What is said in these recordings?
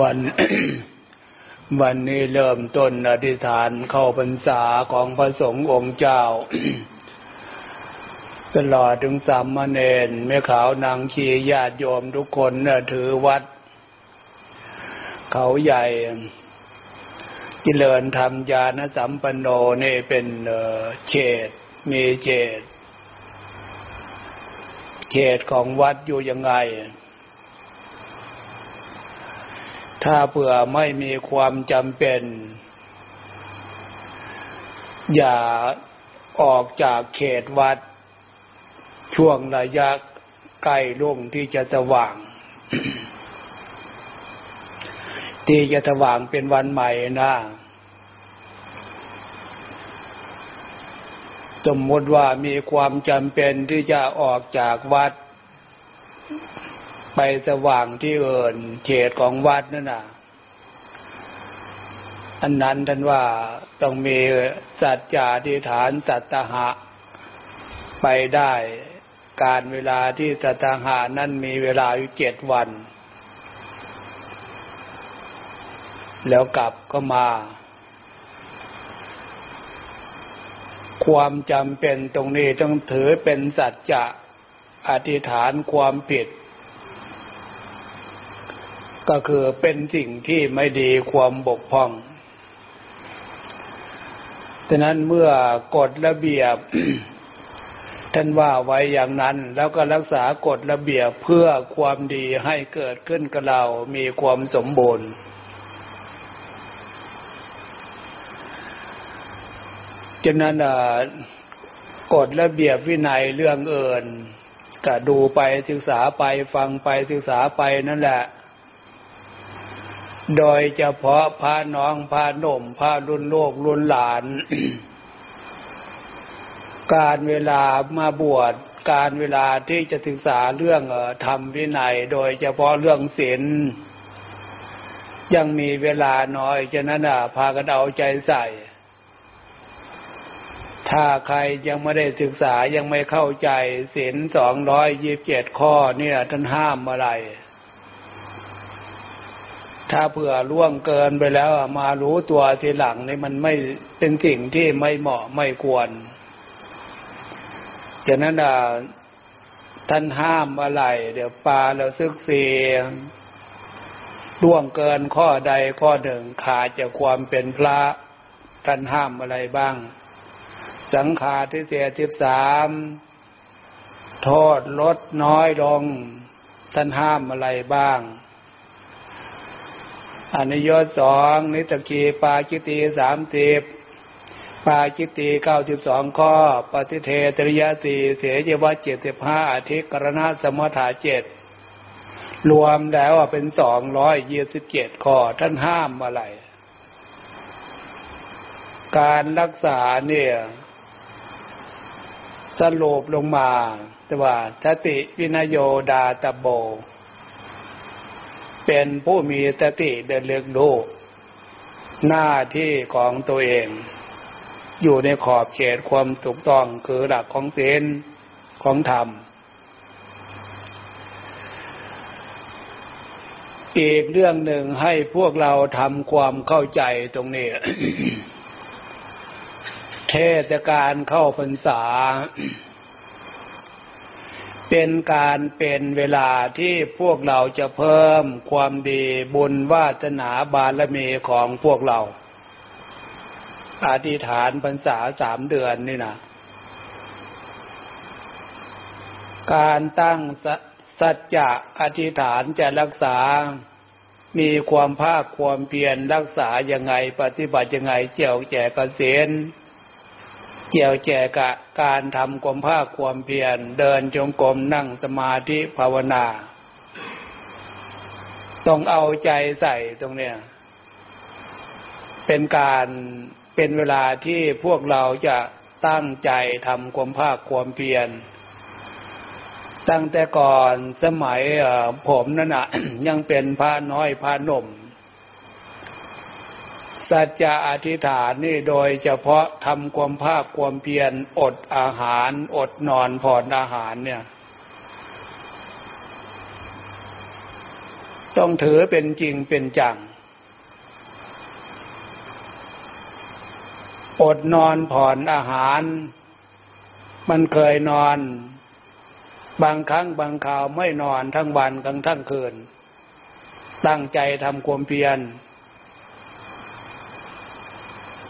วันวันนี้เริ่มต้นอธิษฐานเข้าพรรษาของพระสงฆ์องค์เจ้า ตลอดถึงสามเณรแม่ขาวนางขีญาติโยมทุกคนถือวัด เขาใหญ่กิเลนธรรมญาณสัมปันโนนี่เป็นเขตมีเขตเขตของวัดอยู่ยังไง ถ้าเผื่อไม่มีความจำเป็น อย่าออกจากเขตวัด ช่วงระยะใกล้ลุ่งที่จะสว่าง ที่จะสว่างเป็นวันใหม่นะสมมติว่ามีความจำเป็นที่จะออกจากวัด ไปสว่างที่อื่นเขตของวัดนั่นน่ะอันนั้นท่านว่าต้องมีสัจจาธิฐานสัตหะ ไปได้การเวลาที่สัตหะนั้นมีเวลาอยู่เจ็ดวัน แล้วกลับก็มา ความจำเป็นตรงนี้ต้องถือเป็นสัจจะอธิษฐานความผิด ก็คือเป็นสิ่งที่ไม่ดีความบกพร่องฉะนั้นเมื่อกฎระเบียบ ท่านว่าไว้อย่างนั้น แล้วก็รักษากฎระเบียบเพื่อความดีให้เกิดขึ้นกับเรา มีความสมบูรณ์ฉะนั้นกฎระเบียบวินัยเรื่องเอื่นก็ดูไปศึกษาไปฟังไปศึกษาไปนั่นแหละ โดยเฉพาะพาน้องพาหนุ่มพารุ่นโลกรุ่นหลาน การเวลามาบวชการเวลาที่จะศึกษาเรื่องธรรมวินัย โดยเฉพาะเรื่องศีลยังมีเวลาน้อยฉะนั้นพากันเอาใจใส่ ถ้าใครยังไม่ได้ศึกษายังไม่เข้าใจศีลสองร้อยยี่บเจ็ดข้อเนี่ยท่านห้ามอะไร ถ้าเผื่อล่วงเกินไปแล้วมารู้ตัวทีหลังนี่มันไม่เป็นสิ่งที่ไม่เหมาะไม่ควรฉะนั้นท่านห้ามอะไร เดี๋ยวปลาเราซึกเสียล่วงเกินข้อใดข้อหนึ่งขาดจากความเป็นพระท่านห้ามอะไรบ้าง สังขาทิเศษทิบสามโทษลดน้อยลงท่านห้ามอะไรบ้าง อนิยตสองนิตกีปาจิตีสามสิบปาจิตีเก้าสิบสองข้อ ปฏิเทตริยสีเสยวัเจ็ดสิบห้าอาทิกรณะสมถาเจ็ดรวมแล้วเป็นสองร้อยยี่สิบเจ็ดข้อ ท่านห้ามอะไร การรักษาเนี่ยสรุปลงมาแต่ว่าทติวินโยดาตโบ เป็นผู้มีตติเดินเลือกดูหน้าที่ของตัวเอง อยู่ในขอบเขตความถูกต้องคือหลักของศีลของธรรม อีกเรื่องหนึ่งให้พวกเราทำความเข้าใจตรงนี้ เทศกาลเข้าพรรษา เป็นการเป็นเวลาที่พวกเราจะเพิ่มความดีบุญวาสนาบารมีของพวกเราอธิษฐานพรรษาสามเดือนนี่นะการตั้งสัจจะอธิษฐานจะรักษา มีความภาคความเพียรรักษายังไงปฏิบัติยังไงเจียวแจกเกษณ เกี่ยวแจกะการทำความภาคความเพียรเดินจงกรมนั่งสมาธิภาวนา ต้องเอาใจใส่ตรงเนี้ยเป็นการเป็นเวลาที่พวกเราจะตั้งใจทำความภาคความเพียรตั้งแต่ก่อนสมัยผมนั่นนะยังเป็นพระน้อยพระหนุ่ม สัจจะอธิษฐานนี่โดยเฉพาะทำความภาคความเพียรอดอาหาร อดนอนผ่อนอาหารเนี่ย ต้องถือเป็นจริงเป็นจัง อดนอนผ่อนอาหาร มันเคยนอน บางครั้งบางคราวไม่นอนทั้งวันทั้งทั้งคืน ตั้งใจทำความเพียร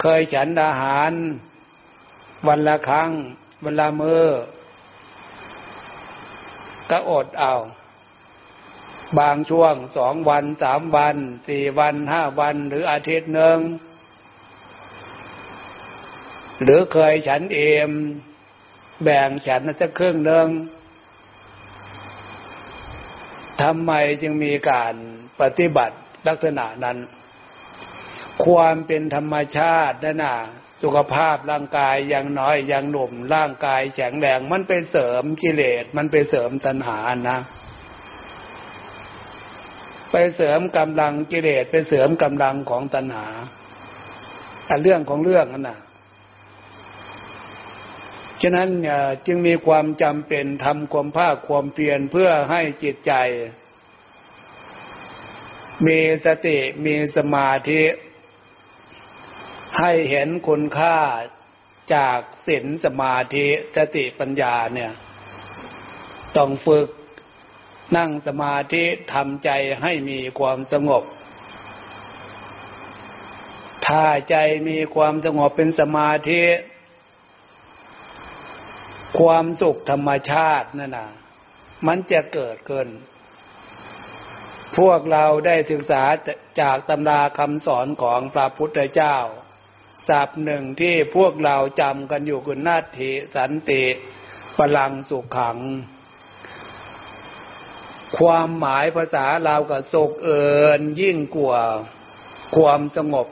เคยฉันอาหาร วันละครั้ง วันละมือก็อดเอา บางช่วงสองวันสามวันสี่วันห้าวันหรืออาทิตย์หนึ่งหรือเคยฉันเอม แบ่งฉันสักครึ่งหนึ่งทำไมจึงมีการปฏิบัติลักษณะนั้น ความเป็นธรรมชาตินั่นน่ะสุขภาพร่างกายยังน้อยยังหนุ่มร่างกายแข็งแรงมันไปเสริมกิเลสมันไปเสริมตัณหานะ ไปเสริมกำลังกิเลสไปเสริมกำลังของตัณหาอันเรื่องของเรื่องนั่นนะฉะนั้นจึงมีความจำเป็นทำความภาคความเพียรเพื่อให้จิตใจ มีสติมีสมาธิ ให้เห็นคุณค่าจากศีลสมาธิสติปัญญาเนี่ย ต้องฝึกนั่งสมาธิทำใจให้มีความสงบ ถ้าใจมีความสงบเป็นสมาธิ ความสุขธรรมชาตินั่นนะมันจะเกิดขึ้นพวกเราได้ศึกษาจากตำราคำสอนของพระพุทธเจ้า ศัพท์หนึ่งที่พวกเราจำกันอยู่คือนาทีสันติพลังสุขขัง ความหมายภาษาเรากับสุขเอินยิ่งกว่าความสงบ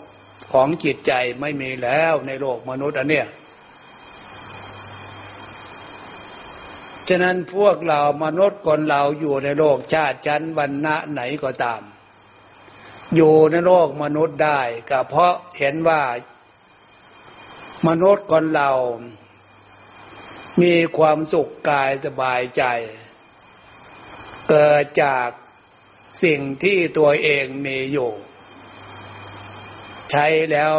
ของจิตใจไม่มีแล้วในโลกมนุษย์อันเนี้ยฉะนั้นพวกเรามนุษย์คนเราอยู่ในโลกชาติชั้นวรรณะไหนก็ตาม อยู่ในโลกมนุษย์ได้ก็เพราะเห็นว่า มนุษย์คนเรา มีความสุขกายสบายใจ เกิดจากสิ่งที่ตัวเองมีอยู่ ใช้แล้ว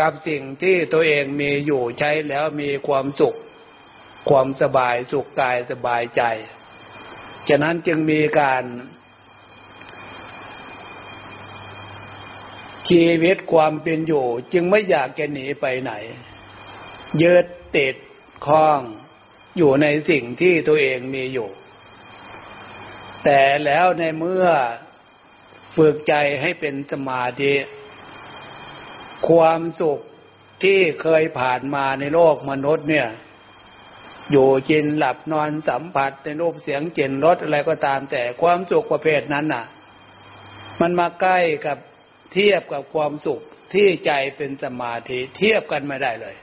กับสิ่งที่ตัวเองมีอยู่ใช้แล้วมีความสุข ความสบายสุขกายสบายใจ ฉะนั้นจึงมีการ ชีวิตความเป็นอยู่ จึงไม่อยากจะหนีไปไหนยึดติดคล้องอยู่ในสิ่งที่ตัวเองมีอยู่ แต่แล้วในเมื่อฝึกใจให้เป็นสมาธิ ความสุขที่เคยผ่านมาในโลกมนุษย์เนี่ย อยู่กินหลับนอนสัมผัสในรูปเสียงเจนรสอะไรก็ตามแต่ความสุขประเภทนั้นน่ะ มันมาใกล้กับ เทียบกับความสุขที่ใจเป็นสมาธิเทียบกันไม่ได้เลย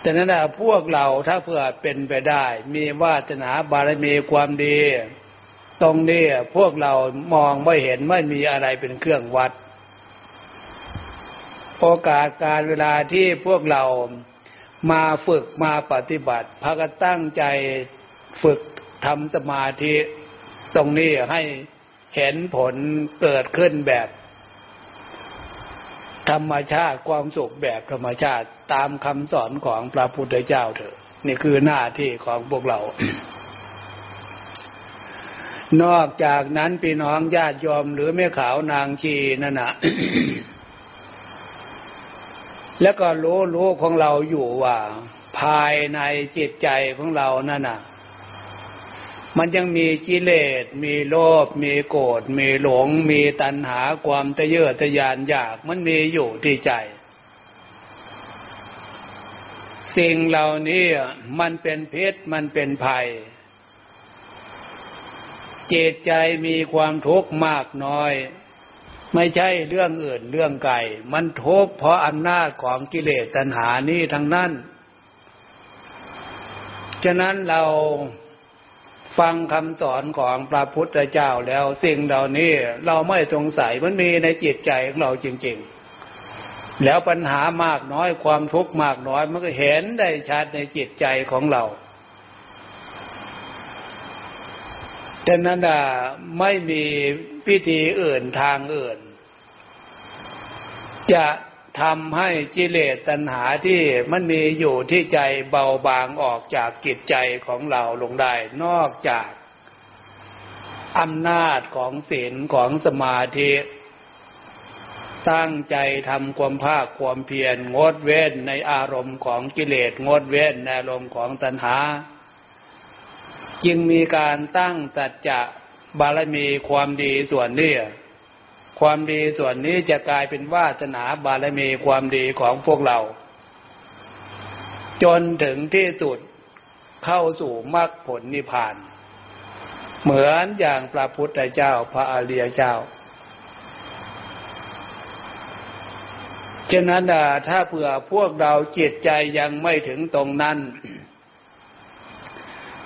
แต่นั้นนะพวกเราถ้าเพื่อเป็นไปได้ มีวาสนาบารมีความดี ตรงนี้พวกเรามองไม่เห็นไม่มีอะไรเป็นเครื่องวัด โอกาสการเวลาที่พวกเรามาฝึกมาปฏิบัติพากันตั้งใจฝึกทำสมาธิ ตรงนี้ให้ เห็นผลเกิดขึ้นแบบ ธรรมชาติความสุขแบบธรรมชาติตามคำสอนของพระพุทธเจ้าเถอะ นี่คือหน้าที่ของพวกเรา นอกจากนั้นพี่น้องญาติยอมหรือแม่ขาวนางชีนั่นนะแล้วก็รู้รู้ของเราอยู่ว่า ภายในจิตใจของเรานั่นน่ะ มันยังมีกิเลส มีโลภ มีโกรธ มีหลง มีตัณหาความทะเยอทะยานอยาก มันมีอยู่ที่ใจ สิ่งเหล่านี้มันเป็นพิษมันเป็นภัยจิตใจมีความทุกข์มากน้อย ไม่ใช่เรื่องอื่นเรื่องไก่ มันทุกข์เพราะอำนาจของกิเลสตัณหานี้ทั้งนั้น ฉะนั้นเรา ฟังคำสอนของพระพุทธเจ้าแล้วสิ่งเหล่านี้เราไม่สงสัยมันมีในจิตใจของเราจริง ๆ แล้วปัญหามากน้อยความทุกข์มากน้อยมันก็เห็นได้ชัดในจิตใจของเราดังนั้นไม่มีพิธีอื่นทางอื่น จะ ทำให้กิเลสตัณหาที่มันมีอยู่ที่ใจเบาบางออกจากจิตใจของเราลงได้ นอกจากอำนาจของศีลของสมาธิ ตั้งใจทำความภาคความเพียรงดเว้นในอารมณ์ของกิเลสงดเว้นในอารมณ์ของตัณหา จึงมีการตั้งตัดจะบารมีความดีส่วนนี้ ความดีส่วนนี้จะกลายเป็นวาสนาบารมีความดีของพวกเรา จนถึงที่สุดเข้าสู่มรรคผลนิพพาน เหมือนอย่างพระพุทธเจ้าพระอริยเจ้าฉะนั้นถ้าเผื่อพวกเราจิตใจยังไม่ถึงตรงนั้น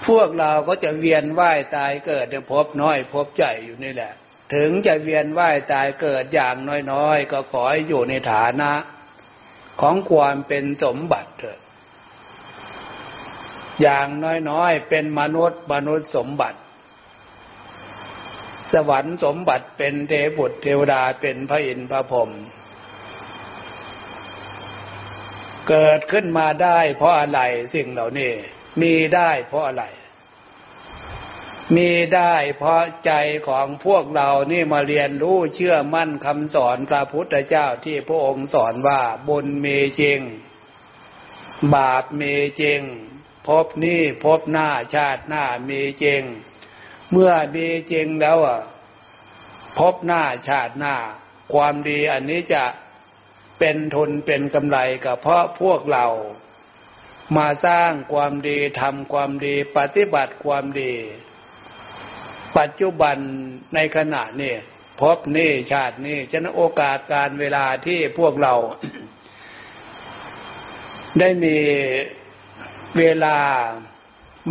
พวกเราก็จะเวียนว่ายตายเกิดในภพน้อยภพใหญ่อยู่นี่แหละ ถึงจะเวียนว่ายตายเกิดอย่างน้อยๆ ก็ขอให้อยู่ในฐานะ ของความเป็นสมบัติเถิดอย่างน้อยๆ เป็นมนุษย์มนุษย์สมบัติ สวรรค์สมบัติเป็นเทพบุตรเทวดาเป็นพระอินทร์พระพรหมเกิดขึ้นมาได้เพราะอะไรสิ่งเหล่านี้มีได้เพราะอะไร มีได้เพราะใจของพวกเรานี่มาเรียนรู้เชื่อมั่นคำสอนพระพุทธเจ้าที่พระองค์สอนว่าบุญมีจริง บาปมีจริง พบนี่พบหน้าชาติหน้ามีจริง เมื่อมีจริงแล้วอะพบหน้าชาติหน้า ความดีอันนี้จะเป็นทุนเป็นกำไรกับเพราะพวกเรามาสร้างความดีทำความดีปฏิบัติความดี ปัจจุบันในขณะนี้พบนี่ชาตินี้จะนั้นโอกาสการเวลาที่พวกเรา ได้มีเวลา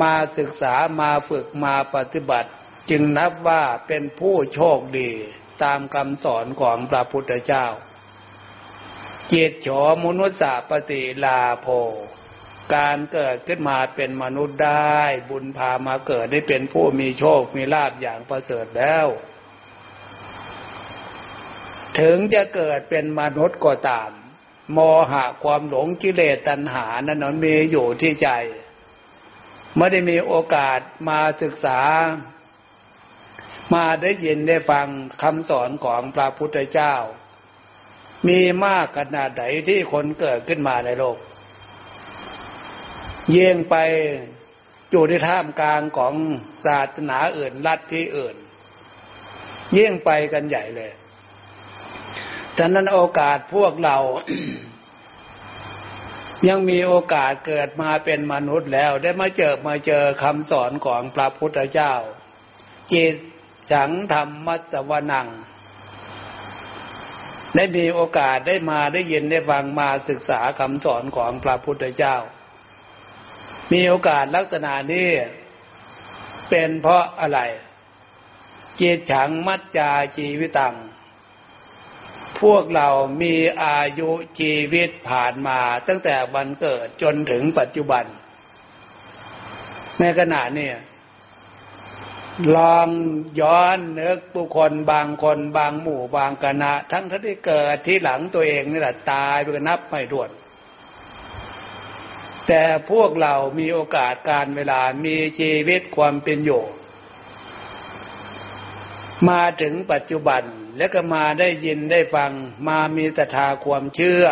มาศึกษามาฝึกมาปฏิบัติ จึงนับว่าเป็นผู้โชคดีตามคำสอนของพระพุทธเจ้า เจตโฉมนุษย์ปฏิลาโภ การเกิดขึ้นมาเป็นมนุษย์ได้ บุญพามาเกิดได้เป็นผู้มีโชคมีลาภอย่างประเสริฐแล้ว ถึงจะเกิดเป็นมนุษย์ก็ตาม โมหะความหลงกิเลสตัณหานั้นนมีอยู่ที่ใจ ไม่ได้มีโอกาสมาศึกษา มาได้ยินได้ฟังคำสอนของพระพุทธเจ้า มีมากขนาดไหนที่คนเกิดขึ้นมาในโลก เยี่ยงไปอยู่ในท่ามกลางของศาสนาอื่นลัทธิอื่น เยี่ยงไปกันใหญ่เลยดังนั้นโอกาสพวกเรา ยังมีโอกาสเกิดมาเป็นมนุษย์แล้ว ได้มาเจอมาเจอคำสอนของพระพุทธเจ้า จิตสังธรรมมัสวนัง ได้มีโอกาสได้มาได้ยินได้ฟังมาศึกษาคำสอนของพระพุทธเจ้า มีโอกาสลักษณะนี้เป็นเพราะอะไรจิตฉังมัจจาชีวิตัง พวกเรามีอายุชีวิตผ่านมาตั้งแต่วันเกิดจนถึงปัจจุบัน ในขณะนี้ลองย้อนนึกบุคคลบางคนบางหมู่บางคณะ ทั้งที่เกิดที่หลังตัวเองนี่แหละตายไปนับไม่ถ้วน แต่พวกเรามีโอกาสการเวลามีชีวิตความเป็นอยู่ มาถึงปัจจุบันแล้วก็มาได้ยินได้ฟังมามีตถาความเชื่อ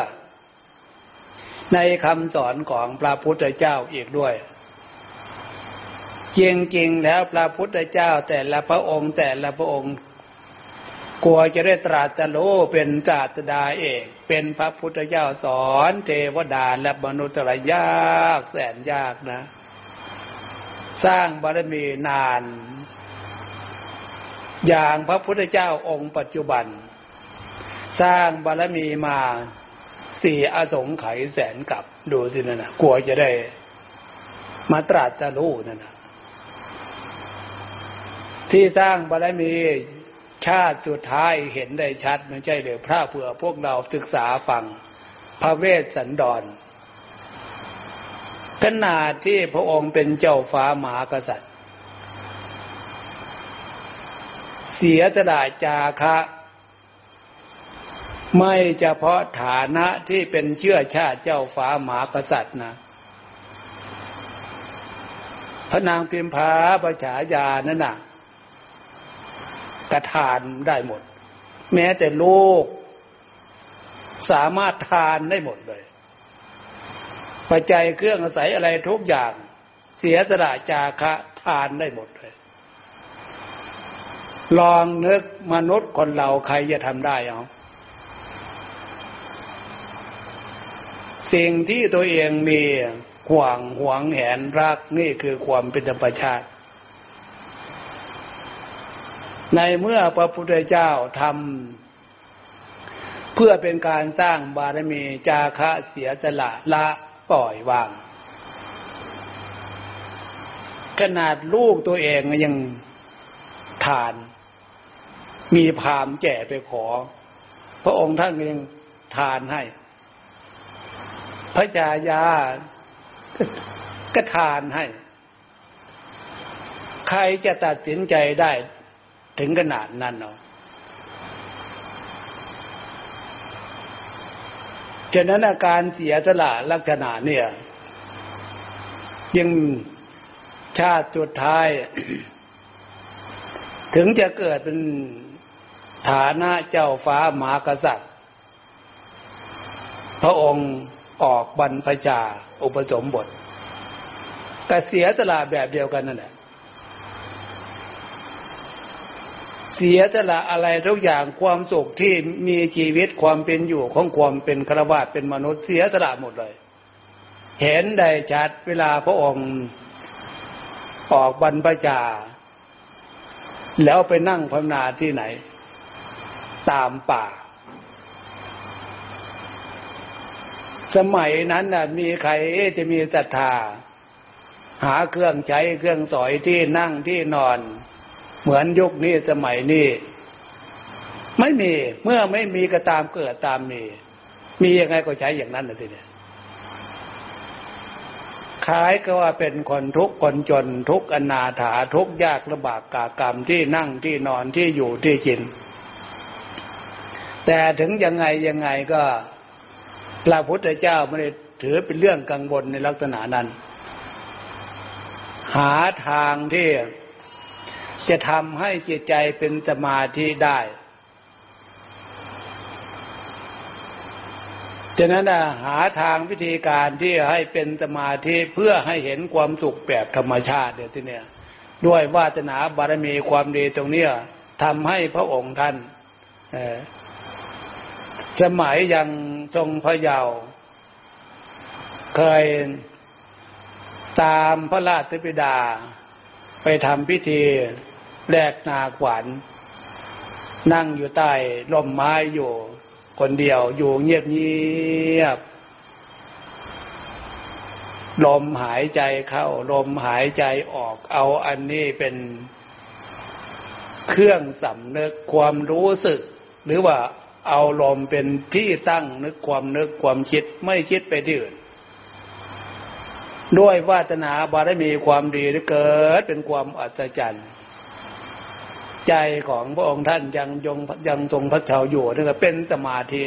ในคำสอนของพระพุทธเจ้าอีกด้วย จริงๆแล้วพระพุทธเจ้าแต่ละพระองค์แต่ละพระองค์กลัวจะได้ตรัสรู้เป็นจาตดาเอก เป็นพระพุทธเจ้าสอนเทวดาและมนุษย์ระยากแสนยากนะ สร้างบารมีนาน อย่างพระพุทธเจ้าองค์ปัจจุบัน สร้างบารมีมาสี่อสงไขยแสนกับดูสินั่นนะกลัวจะได้ มาตรัสรู้นั่นนะที่สร้างบารมี ชาติสุดท้ายเห็นได้ชัดไม่ใช่เลยพระเผื่อพวกเราศึกษาฟังพระเวสสันดร ขนาดที่พระองค์เป็นเจ้าฟ้ามหากษัตริย์ เสียสละจาคะ ไม่เฉพาะฐานะที่เป็นเชื่อชาติเจ้าฟ้าหมากษัตริย์นะพระนางพิมพาประฉายานั่นน่ะ กทานได้หมด แม้แต่ลูกสามารถทานได้หมดเลย ปัจจัยเครื่องอาศัยอะไรทุกอย่าง เสียสละจาคะทานได้หมดเลย ลองนึกมนุษย์คนเราใครจะทำได้เอาสิ่งที่ตัวเองมีห่วงหวงแหนรักนี่คือความเป็นธรรมชาติ ในเมื่อพระพุทธเจ้าทำเพื่อเป็นการสร้างบารมีจาคะเสียสละละปล่อยวาง ขนาดลูกตัวเองยังทาน มีพามแก่ไปขอ พระองค์ท่านยังทานให้ พระจายาก็ทานให้ ใครจะตัดสินใจได้ ถึงขนาดนั้นเนาะฉะนั้นอาการเสียสละลักษณะเนี่ยยังชาติสุดท้าย ถึงจะเกิดเป็นฐานะเจ้าฟ้ามหากษัตริย์ พระองค์ออกบรรพชาอุปสมบท แต่เสียสละแบบเดียวกันนั่นแหละเสียสละอะไรทุกอย่างความสุขที่มีชีวิตความเป็นอยู่ของความเป็นครวาสเป็นมนุษย์เสียสละหมดเลย เห็นได้ชัดเวลาพระองค์ออกบรรพชาแล้วไปนั่งภาวนาที่ไหน ตามป่า สมัยนั้นน่ะ มีใครจะมีศรัทธา หาเครื่องใช้เครื่องสอยที่นั่งที่นอน เหมือนยุคนี้สมัยนี้ไม่มีเมื่อไม่มีก็ตามเกิดตามมี มียังไงก็ใช้อย่างนั้นนะทีเนี้ยขายก็ว่าเป็นคนทุกคนจนทุกอนาถาทุกยากลำบากกากรรมที่นั่งที่นอนที่อยู่ที่กิน แต่ถึงยังไงยังไงก็พระพุทธเจ้าไม่ได้ถือเป็นเรื่องกังวลในลักษณะนั้น หาทางที่ จะทำให้จิตใจเป็นสมาธิได้ฉะนั้นหาทางวิธีการที่ให้เป็นสมาธิเพื่อให้เห็นความสุขแบบธรรมชาติเดี๋ยวที่เนี่ย ด้วยวาสนาบารมีความดีตรงเนี้ยทำให้พระองค์ท่านสมัยยังทรงพระเยาว์เคยตามพระราชบิดาไปทำพิธี แลกนาขวัญนั่งอยู่ใต้ร่มไม้อยู่ คนเดียวอยู่เงียบเงียบลมหายใจเข้า ลมหายใจออกเอาอันนี้เป็นเครื่องสำนึกความรู้สึก หรือว่าเอาลมเป็นที่ตั้งนึกความนึกความคิดไม่คิดไปที่อื่นด้วยวาสนาบารมีความดีที่เกิดเป็นความอัศจรรย์ ใจของพระองค์ท่านยังยงยังทรงพระเจ้าอยู่นั่นก็เป็นสมาธิ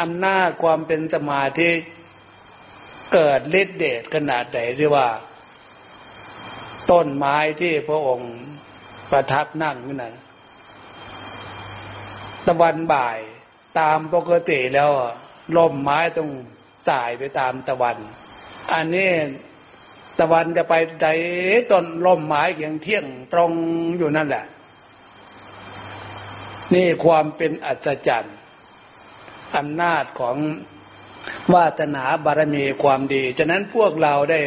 อำนาจความเป็นสมาธิเกิดฤทธิเดชขนาดไหนที่ว่า ต้นไม้ที่พระองค์ประทับนั่งนั่นตะวันบ่ายตามปกติแล้วล่มไม้ต้องตายไปตามตะวัน อันนี้ ตะวันจะไปใดต้นลมไม้อย่างเที่ยงตรงอยู่นั่นแหละ นี่ความเป็นอัศจรรย์อำนาจของวาสนาบารมีความดี ฉะนั้นพวกเราได้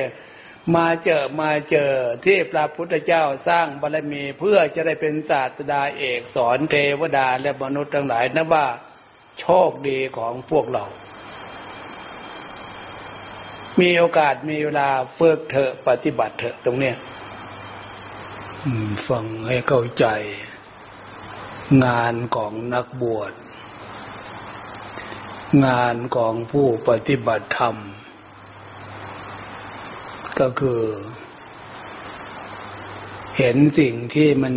มาเจอมาเจอที่พระพุทธเจ้าสร้างบารมีเพื่อจะได้เป็นศาสดาเอกสอนเทวดาและมนุษย์ทั้งหลายนะว่าโชคดีของพวกเรา มีโอกาสมีเวลาฝึกเถอะปฏิบัติเถอะตรงเนี้ยฟังให้เข้าใจ งานของนักบวช งานของผู้ปฏิบัติธรรม ก็คือ เห็นสิ่งที่มัน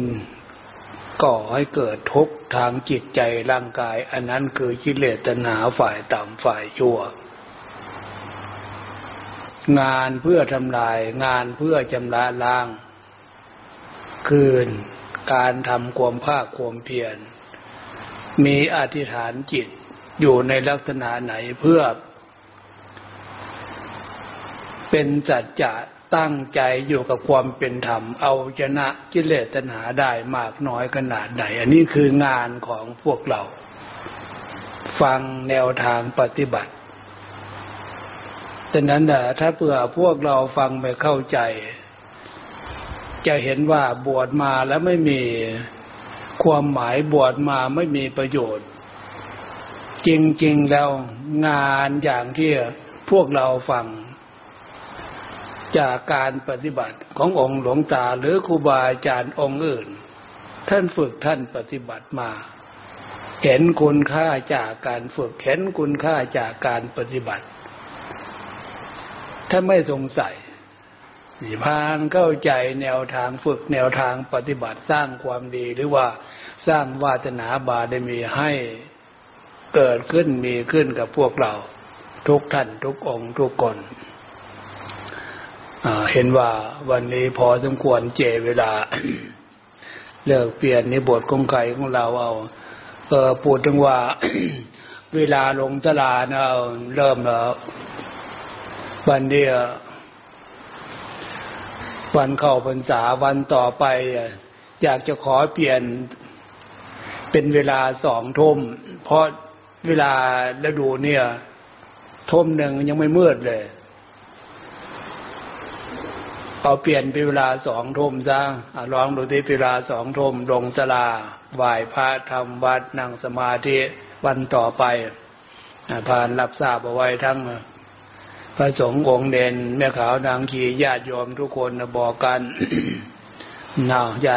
ก่อให้เกิดทุกข์ทางจิตใจร่างกาย อันนั้นคือกิเลสตัณหาฝ่ายต่ำฝ่ายชั่ว งานเพื่อทำลาย งานเพื่อจำระล้าง คืน การทำความภาคความเพียรมีอธิษฐานจิตอยู่ในลักษณะไหนเพื่อ เป็นสัจจะตั้งใจอยู่กับความเป็นธรรม เอาชนะกิเลสตัณหาได้มากน้อยขนาดไหน อันนี้คืองานของพวกเรา ฟังแนวทางปฏิบัติ ฉะนั้นนะถ้าเผื่อพวกเราฟังไม่เข้าใจ จะเห็นว่าบวชมาแล้วไม่มีความหมายบวชมาไม่มีประโยชน์ จริงๆแล้วงานอย่างที่พวกเราฟัง จากการปฏิบัติขององค์หลวงตาหรือครูบาอาจารย์องค์อื่น ท่านฝึกท่านปฏิบัติมา เห็นคุณค่าจากการฝึกเห็นคุณค่าจากการปฏิบัติ ถ้าไม่สงสัยพานเข้าใจแนวทางฝึกแนวทางปฏิบัติสร้างความดีหรือว่าสร้างวาสนาบาได้มีให้เกิดขึ้นมีขึ้นกับพวกเรา ทุกท่านทุกองค์ทุกคนเห็นว่าวันนี้พอสมควรเจเวลา เลิกเปลี่ยนในบทกงไก่ของเราเอาเออพูดถึงว่า เวลาลงตลาดเอาเริ่มแล้ว วันเดียววันเข้าพรรษาวันต่อไป อยากจะขอเปลี่ยนเป็นเวลาสองทุ่มเพราะเวลาฤดูเนี่ยทุ่มหนึ่งยังไม่มืดเลย เอาเปลี่ยนเป็นเวลาสองทุ่มซะลองดูที่เวลาสองทุ่มลงสลาไหว้พระทำวัดนั่งสมาธิวันต่อไปผ่านรับทราบเอาไว้ทั้ง พระสงฆ์องค์เด่นแม่ขาวนางขีญาติโยมทุกคนบอกกันนาญา